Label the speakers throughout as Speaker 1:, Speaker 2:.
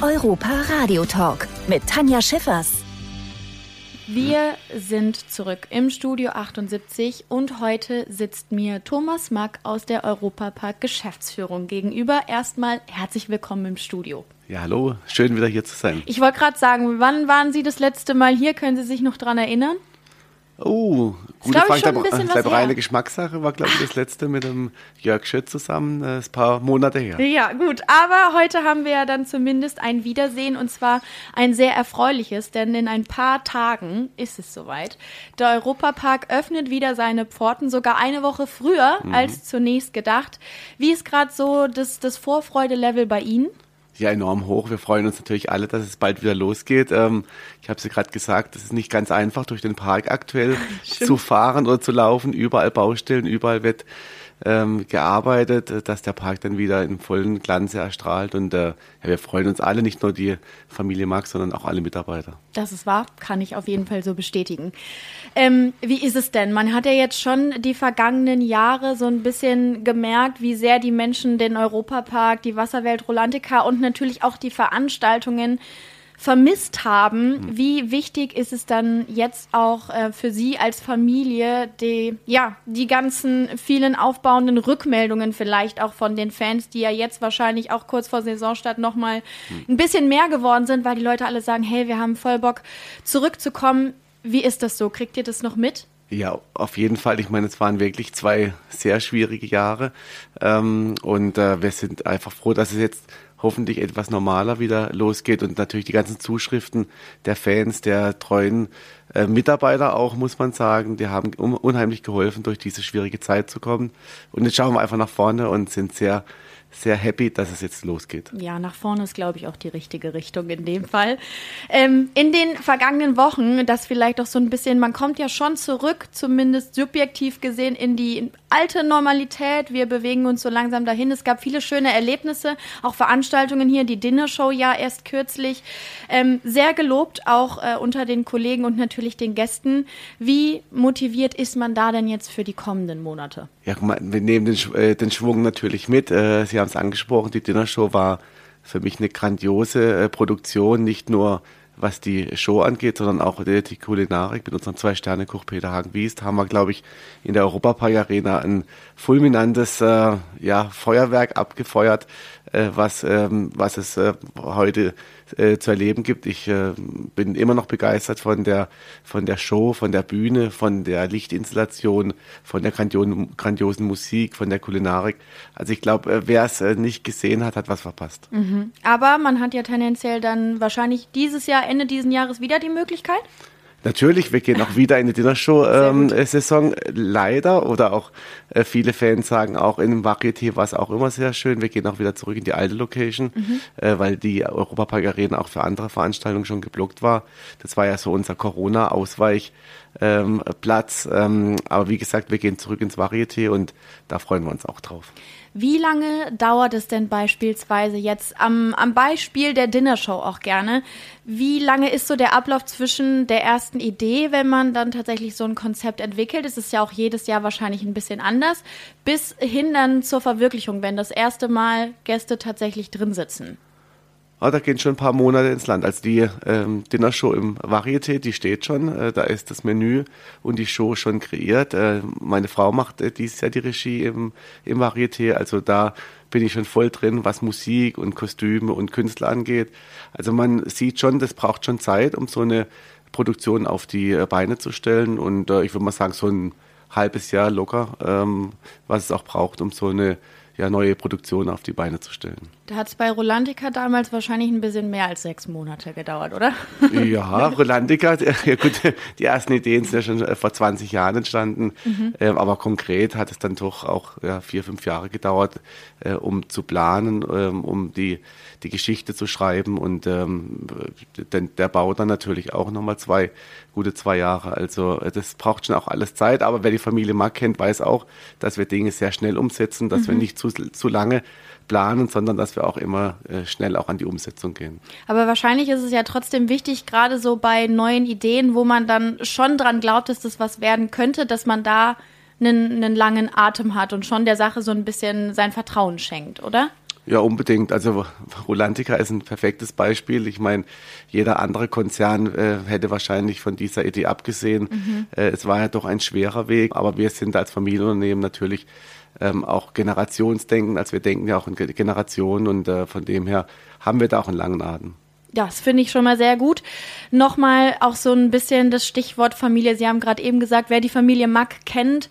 Speaker 1: Der Europa Radio Talk mit Tanja Schiffers.
Speaker 2: Wir sind zurück im Studio 78 und heute sitzt mir Thomas Mack aus der Europapark Geschäftsführung gegenüber. Erstmal herzlich willkommen im Studio.
Speaker 3: Ja, hallo, schön wieder hier zu sein.
Speaker 2: Ich wollte gerade sagen, wann waren Sie das letzte Mal hier? Können Sie sich noch daran erinnern?
Speaker 3: Oh, gute
Speaker 2: glaub ich,
Speaker 3: Frage.
Speaker 2: schon ein bisschen
Speaker 3: glaube,
Speaker 2: was
Speaker 3: reine
Speaker 2: her.
Speaker 3: Geschmackssache war, glaube ich, das letzte mit dem Jörg Schütt zusammen. Das ein paar Monate her.
Speaker 2: Ja, gut. Aber heute haben wir ja dann zumindest ein Wiedersehen und zwar ein sehr erfreuliches, denn in ein paar Tagen ist es soweit. Der Europapark öffnet wieder seine Pforten, sogar eine Woche früher als zunächst gedacht. Wie ist gerade so das, das Vorfreude-Level bei Ihnen?
Speaker 3: Ja, enorm hoch. Wir freuen uns natürlich alle, dass es bald wieder losgeht. Ähm, ich habe es ja gerade gesagt, es ist nicht ganz einfach, durch den Park aktuell zu fahren oder zu laufen. Überall Baustellen, überall wird ähm, gearbeitet, äh, dass der Park dann wieder in vollen Glanze erstrahlt. Und äh, ja, wir freuen uns alle, nicht nur die Familie Max, sondern auch alle Mitarbeiter.
Speaker 2: Das ist wahr, kann ich auf jeden Fall so bestätigen. Ähm, wie ist es denn? Man hat ja jetzt schon die vergangenen Jahre so ein bisschen gemerkt, wie sehr die Menschen den Europapark, die Wasserwelt Rolantica und natürlich auch die Veranstaltungen vermisst haben. Wie wichtig ist es dann jetzt auch äh, für Sie als Familie, die, ja, die ganzen vielen aufbauenden Rückmeldungen vielleicht auch von den Fans, die ja jetzt wahrscheinlich auch kurz vor Saisonstart nochmal ein bisschen mehr geworden sind, weil die Leute alle sagen, hey, wir haben voll Bock zurückzukommen. Wie ist das so? Kriegt ihr das noch mit?
Speaker 3: Ja, auf jeden Fall. Ich meine, es waren wirklich zwei sehr schwierige Jahre. Ähm, und äh, wir sind einfach froh, dass es jetzt hoffentlich etwas normaler wieder losgeht und natürlich die ganzen Zuschriften der Fans, der treuen äh, Mitarbeiter auch, muss man sagen, die haben un unheimlich geholfen, durch diese schwierige Zeit zu kommen. Und jetzt schauen wir einfach nach vorne und sind sehr, sehr happy, dass es jetzt losgeht.
Speaker 2: Ja, nach vorne ist, glaube ich, auch die richtige Richtung in dem Fall. Ähm, in den vergangenen Wochen, das vielleicht auch so ein bisschen, man kommt ja schon zurück, zumindest subjektiv gesehen, in die alte Normalität. Wir bewegen uns so langsam dahin. Es gab viele schöne Erlebnisse, auch Veranstaltungen hier, die Dinnershow ja erst kürzlich. Ähm, sehr gelobt, auch äh, unter den Kollegen und natürlich den Gästen. Wie motiviert ist man da denn jetzt für die kommenden Monate?
Speaker 3: Ja, wir nehmen den, äh, den Schwung natürlich mit. Äh, Sie haben es angesprochen, die Dinnershow war für mich eine grandiose äh, Produktion, nicht nur was die Show angeht, sondern auch die Kulinarik. Mit unserem Zwei-Sterne-Koch Peter Hagen-Wiest haben wir, glaube ich, in der Europapark-Arena ein fulminantes äh, ja, Feuerwerk abgefeuert, äh, was, ähm, was es äh, heute äh, zu erleben gibt. Ich äh, bin immer noch begeistert von der, von der Show, von der Bühne, von der Lichtinstallation, von der grandiosen, grandiosen Musik, von der Kulinarik. Also ich glaube, äh, wer es äh, nicht gesehen hat, hat was verpasst.
Speaker 2: Aber man hat ja tendenziell dann wahrscheinlich dieses Jahr, Ende dieses Jahres wieder die Möglichkeit.
Speaker 3: Natürlich, wir gehen auch wieder in die Dinnershow-Saison. Leider, oder auch äh, viele Fans sagen auch in dem Varieté war es auch immer sehr schön. Wir gehen auch wieder zurück in die alte Location, äh, weil die Europapark Arena auch für andere Veranstaltungen schon geblockt war. Das war ja so unser Corona-Ausweich. Ähm, Platz, ähm, aber wie gesagt, wir gehen zurück ins Varieté und da freuen wir uns auch drauf.
Speaker 2: Wie lange dauert es denn beispielsweise jetzt am, am Beispiel der Dinnershow auch gerne? Wie lange ist so der Ablauf zwischen der ersten Idee, wenn man dann tatsächlich so ein Konzept entwickelt? Es ist ja auch jedes Jahr wahrscheinlich ein bisschen anders, bis hin dann zur Verwirklichung, wenn das erste Mal Gäste tatsächlich drin sitzen.
Speaker 3: Ah, da gehen schon ein paar Monate ins Land. Also die ähm, Dinnershow im Varieté, die steht schon. Äh, da ist das Menü und die Show schon kreiert. Äh, meine Frau macht äh, dieses Jahr die Regie im, im Varieté. Also da bin ich schon voll drin, was Musik und Kostüme und Künstler angeht. Also man sieht schon, das braucht schon Zeit, um so eine Produktion auf die äh, Beine zu stellen. Und äh, ich würde mal sagen, so ein halbes Jahr locker, ähm, was es auch braucht, um so eine ja, neue Produktion auf die Beine zu stellen.
Speaker 2: Da hat es bei Rolantica damals wahrscheinlich ein bisschen mehr als sechs Monate gedauert, oder?
Speaker 3: Ja, Rolandica, ja gut, die ersten Ideen sind ja schon äh, vor 20 Jahren entstanden, ähm, aber konkret hat es dann doch auch ja, vier, fünf Jahre gedauert, äh, um zu planen, ähm, um die, die Geschichte zu schreiben und ähm, denn der Bau dann natürlich auch nochmal zwei, gute zwei Jahre. Also äh, das braucht schon auch alles Zeit, aber wer die Familie Mack kennt, weiß auch, dass wir Dinge sehr schnell umsetzen, dass wir nicht zu, zu lange planen, sondern dass wir auch immer äh, schnell auch an die Umsetzung gehen.
Speaker 2: Aber wahrscheinlich ist es ja trotzdem wichtig, gerade so bei neuen Ideen, wo man dann schon dran glaubt, dass das was werden könnte, dass man da einen, einen langen Atem hat und schon der Sache so ein bisschen sein Vertrauen schenkt, oder?
Speaker 3: Ja, unbedingt. Also Rulantica ist ein perfektes Beispiel. Ich meine, jeder andere Konzern äh, hätte wahrscheinlich von dieser Idee abgesehen. Mhm. Äh, es war ja doch ein schwerer Weg, aber wir sind als Familienunternehmen natürlich ähm, auch Generationsdenken, als wir denken ja auch in Generationen und äh, von dem her haben wir da auch einen langen Atem.
Speaker 2: Das finde ich schon mal sehr gut. Nochmal auch so ein bisschen das Stichwort Familie. Sie haben gerade eben gesagt, wer die Familie Mack kennt.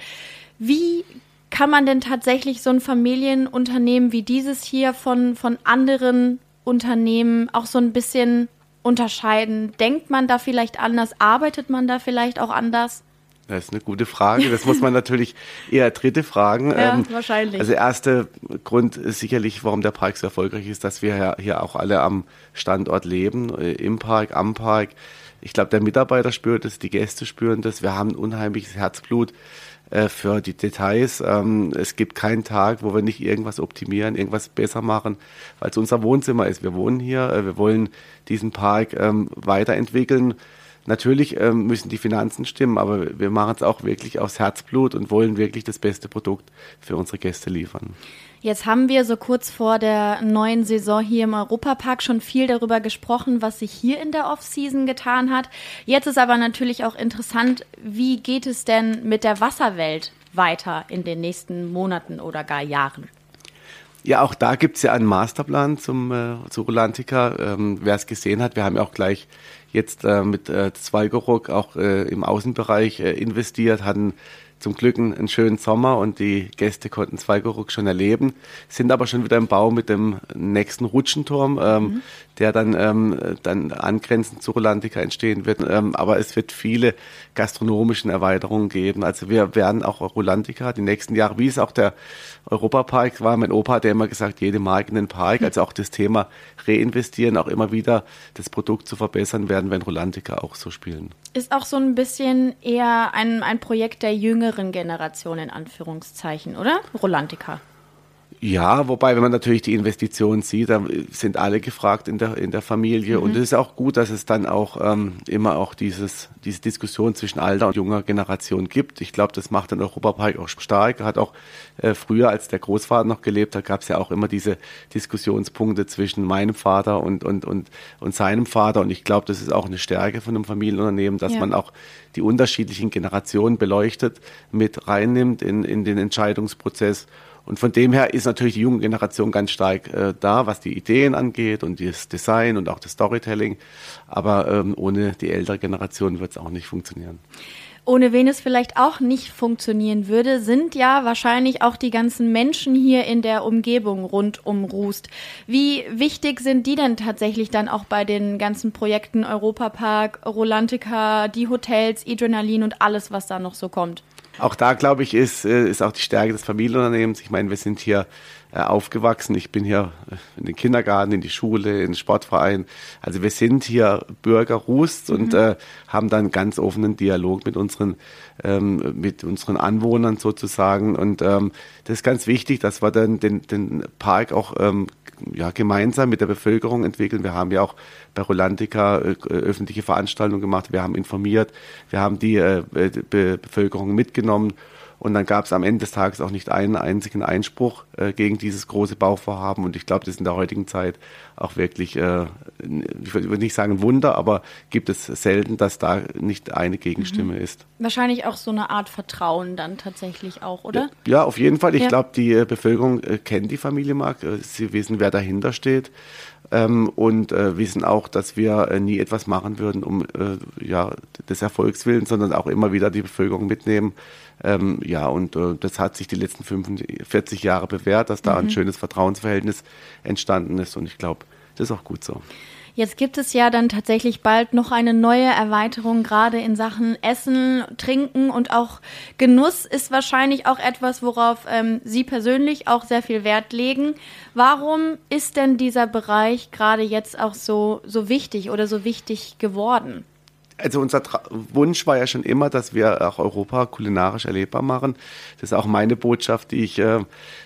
Speaker 2: Wie kann man denn tatsächlich so ein Familienunternehmen wie dieses hier von, von anderen Unternehmen auch so ein bisschen unterscheiden? Denkt man da vielleicht anders? Arbeitet man da vielleicht auch anders?
Speaker 3: Das ist eine gute Frage. Das muss man natürlich eher dritte fragen.
Speaker 2: Ja, ähm, wahrscheinlich.
Speaker 3: Also erster Grund ist sicherlich, warum der Park so erfolgreich ist, dass wir ja hier auch alle am Standort leben, äh, im Park, am Park. Ich glaube, der Mitarbeiter spürt es, die Gäste spüren das. Wir haben ein unheimliches Herzblut äh, für die Details. Ähm, es gibt keinen Tag, wo wir nicht irgendwas optimieren, irgendwas besser machen, weil es unser Wohnzimmer ist. Wir wohnen hier, äh, wir wollen diesen Park ähm, weiterentwickeln Natürlich ähm, müssen die Finanzen stimmen, aber wir machen es auch wirklich aus Herzblut und wollen wirklich das beste Produkt für unsere Gäste liefern.
Speaker 2: Jetzt haben wir so kurz vor der neuen Saison hier im Europapark schon viel darüber gesprochen, was sich hier in der Offseason getan hat. Jetzt ist aber natürlich auch interessant, wie geht es denn mit der Wasserwelt weiter in den nächsten Monaten oder gar Jahren?
Speaker 3: Ja, auch da gibt es ja einen Masterplan zum, äh, zu Rolantica. Ähm, Wer es gesehen hat, wir haben ja auch gleich jetzt äh, mit äh, Zweigeruck auch äh, im Außenbereich äh, investiert, hatten zum Glück einen schönen Sommer und die Gäste konnten Zweigeruck schon erleben, sind aber schon wieder im Bau mit dem nächsten Rutschenturm, ähm, mhm. der dann, ähm, dann angrenzend zu Rolantica entstehen wird. Ähm, aber es wird viele gastronomischen Erweiterungen geben. Also wir werden auch Rolantica die nächsten Jahre, wie es auch der Europapark war, mein Opa hat ja immer gesagt, jede Marke in den Park, also auch das Thema reinvestieren, auch immer wieder das Produkt zu verbessern, werden wir in Rolantica auch so spielen.
Speaker 2: Ist auch so ein bisschen eher ein, ein Projekt der jüngeren Generation in Anführungszeichen, oder? Rolantica.
Speaker 3: Ja, wobei, wenn man natürlich die Investition sieht, da sind alle gefragt in der, in der Familie. Mhm. Und es ist auch gut, dass es dann auch ähm, immer auch dieses, diese Diskussion zwischen alter und junger Generation gibt. Ich glaube, das macht den Europapark auch stark. Hat auch äh, früher, als der Großvater noch gelebt hat, gab es ja auch immer diese Diskussionspunkte zwischen meinem Vater und, und, und, und seinem Vater. Und ich glaube, das ist auch eine Stärke von einem Familienunternehmen, dass ja. man auch die unterschiedlichen Generationen beleuchtet, mit reinnimmt in, in den Entscheidungsprozess und von dem her ist natürlich die junge Generation ganz stark äh, da, was die Ideen angeht und das Design und auch das Storytelling. Aber ähm, ohne die ältere Generation wird es auch nicht funktionieren.
Speaker 2: Ohne wen es vielleicht auch nicht funktionieren würde, sind ja wahrscheinlich auch die ganzen Menschen hier in der Umgebung rund um Rust. Wie wichtig sind die denn tatsächlich dann auch bei den ganzen Projekten Europapark, Rolantica, die Hotels, Adrenalin und alles, was da noch so kommt?
Speaker 3: Auch da, glaube ich, ist, äh, ist auch die Stärke des Familienunternehmens. Ich meine, wir sind hier aufgewachsen. Ich bin hier äh, in den Kindergarten, in die Schule, in den Sportverein. Also wir sind hier Bürger Rust mhm. und äh, haben dann ganz offenen Dialog mit unseren, ähm, mit unseren Anwohnern sozusagen. Und ähm, das ist ganz wichtig, dass wir dann den, den Park auch ähm, ja, gemeinsam mit der Bevölkerung entwickeln. Wir haben ja auch bei Rolantica äh, öffentliche Veranstaltungen gemacht, wir haben informiert, wir haben die äh, Be Bevölkerung mitgenommen und dann gab es am Ende des Tages auch nicht einen einzigen Einspruch äh, gegen dieses große Bauvorhaben. Und ich glaube, das ist in der heutigen Zeit auch wirklich, äh, ich würde nicht sagen Wunder, aber gibt es selten, dass da nicht eine Gegenstimme mhm. ist.
Speaker 2: Wahrscheinlich auch so eine Art Vertrauen dann tatsächlich auch, oder?
Speaker 3: Ja, ja auf jeden Fall. Ich ja. glaube, die äh, Bevölkerung äh, kennt die Familie Mark. Äh, sie wissen, wer dahinter steht. Ähm, und äh, wissen auch, dass wir äh, nie etwas machen würden, um äh, ja, des Erfolgs willen, sondern auch immer wieder die Bevölkerung mitnehmen. Ähm, ja, und äh, das hat sich die letzten 45 Jahre bewährt, dass da mhm. ein schönes Vertrauensverhältnis entstanden ist. Und ich glaube, das ist auch gut so.
Speaker 2: Jetzt gibt es ja dann tatsächlich bald noch eine neue Erweiterung, gerade in Sachen Essen, Trinken und auch Genuss ist wahrscheinlich auch etwas, worauf ähm, Sie persönlich auch sehr viel Wert legen. Warum ist denn dieser Bereich gerade jetzt auch so, so wichtig oder so wichtig geworden?
Speaker 3: Also unser Tra Wunsch war ja schon immer, dass wir auch Europa kulinarisch erlebbar machen. Das ist auch meine Botschaft, die ich äh,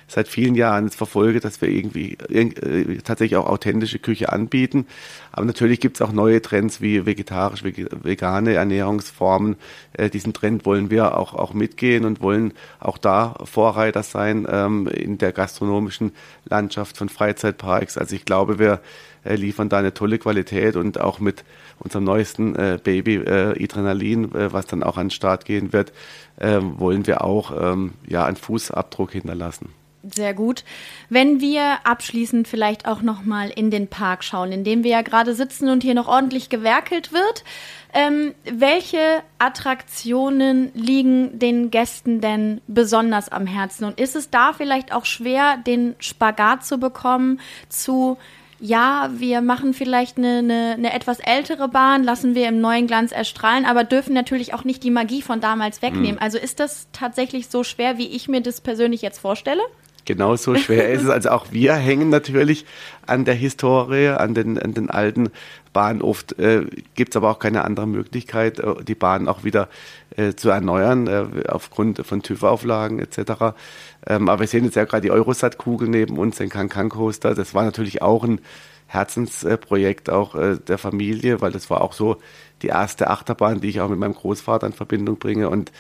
Speaker 3: seit vielen Jahren verfolge, dass wir irgendwie äh, tatsächlich auch authentische Küche anbieten. Aber natürlich gibt es auch neue Trends wie vegetarisch, vegane Ernährungsformen. Äh, diesen Trend wollen wir auch, auch mitgehen und wollen auch da Vorreiter sein ähm, in der gastronomischen Landschaft von Freizeitparks. Also ich glaube, wir äh, liefern da eine tolle Qualität und auch mit unserem neuesten äh, Baby äh, Adrenalin, äh, was dann auch an den Start gehen wird, äh, wollen wir auch ähm, ja einen Fußabdruck hinterlassen.
Speaker 2: Sehr gut. Wenn wir abschließend vielleicht auch noch mal in den Park schauen, in dem wir ja gerade sitzen und hier noch ordentlich gewerkelt wird, ähm, welche Attraktionen liegen den Gästen denn besonders am Herzen? Und ist es da vielleicht auch schwer, den Spagat zu bekommen zu ja, wir machen vielleicht eine, eine, eine etwas ältere Bahn, lassen wir im neuen Glanz erstrahlen, aber dürfen natürlich auch nicht die Magie von damals wegnehmen. Mhm. Also ist das tatsächlich so schwer, wie ich mir das persönlich jetzt vorstelle?
Speaker 3: Genau so schwer ist es. Also auch wir hängen natürlich an der Historie, an den, an den alten Bahnen. Oft äh, gibt es aber auch keine andere Möglichkeit, äh, die Bahn auch wieder äh, zu erneuern, äh, aufgrund von TÜV-Auflagen etc. Ähm, aber wir sehen jetzt ja gerade die Eurosat-Kugel neben uns, den Kankan-Coaster. Das war natürlich auch ein Herzensprojekt auch äh, der Familie, weil das war auch so die erste Achterbahn, die ich auch mit meinem Großvater in Verbindung bringe. Und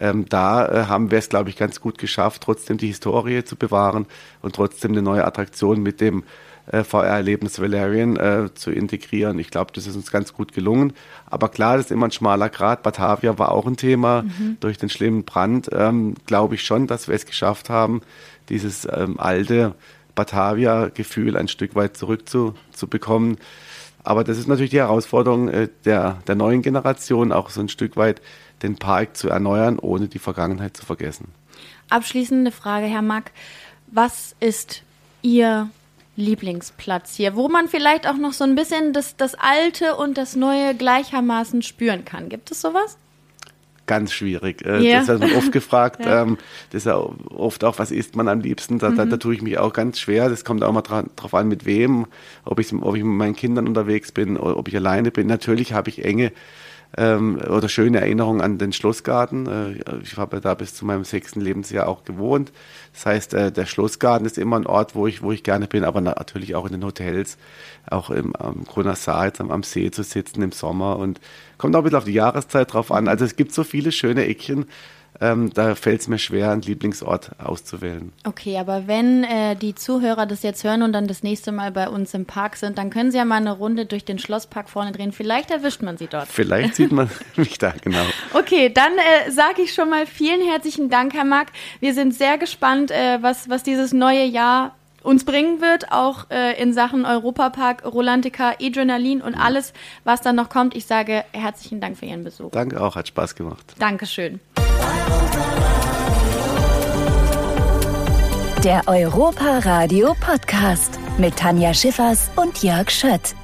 Speaker 3: ähm, da äh, haben wir es, glaube ich, ganz gut geschafft, trotzdem die Historie zu bewahren und trotzdem eine neue Attraktion mit dem äh, VR-Erlebnis Valerian äh, zu integrieren. Ich glaube, das ist uns ganz gut gelungen. Aber klar, das ist immer ein schmaler Grad. Batavia war auch ein Thema. Mhm. Durch den schlimmen Brand ähm, glaube ich schon, dass wir es geschafft haben, dieses ähm, alte Batavia-Gefühl ein Stück weit zurückzubekommen. Aber das ist natürlich die Herausforderung äh, der, der neuen Generation, auch so ein Stück weit den Park zu erneuern, ohne die Vergangenheit zu vergessen.
Speaker 2: Abschließende Frage, Herr Mack. Was ist Ihr Lieblingsplatz hier, wo man vielleicht auch noch so ein bisschen das, das Alte und das Neue gleichermaßen spüren kann. Gibt es sowas?
Speaker 3: Ganz schwierig. Äh, ja. Das wird man oft gefragt. ja. Ähm, das ist ja oft auch, was isst man am liebsten? Da, mhm. da, da, tue ich mich auch ganz schwer. Das kommt auch mal drauf an, mit wem, ob ich, ob ich mit meinen Kindern unterwegs bin, ob ich alleine bin. Natürlich habe ich enge ähm, oder schöne Erinnerungen an den Schlossgarten. Äh, ich habe da bis zu meinem sechsten Lebensjahr auch gewohnt. Das heißt, äh, der Schlossgarten ist immer ein Ort, wo ich, wo ich gerne bin, aber natürlich auch in den Hotels, auch im, am Grüner Saar, jetzt am, am See zu sitzen im Sommer und kommt auch ein bisschen auf die Jahreszeit drauf an. Also es gibt so viele schöne Eckchen, ähm, da fällt es mir schwer, einen Lieblingsort auszuwählen.
Speaker 2: Okay, aber wenn äh, die Zuhörer das jetzt hören und dann das nächste Mal bei uns im Park sind, dann können sie ja mal eine Runde durch den Schlosspark vorne drehen. Vielleicht erwischt man sie dort.
Speaker 3: Vielleicht sieht man mich da, genau.
Speaker 2: Okay, dann äh, sage ich schon mal vielen herzlichen Dank, Herr Mack. Wir sind sehr gespannt, äh, was, was dieses neue Jahr uns bringen wird, auch äh, in Sachen Europapark, Rolantica, Adrenalin und alles, was dann noch kommt. Ich sage herzlichen Dank für Ihren Besuch.
Speaker 3: Danke auch, hat Spaß gemacht.
Speaker 2: Dankeschön.
Speaker 1: Der Europa Radio Podcast mit Tanja Schiffers und Jörg Schött.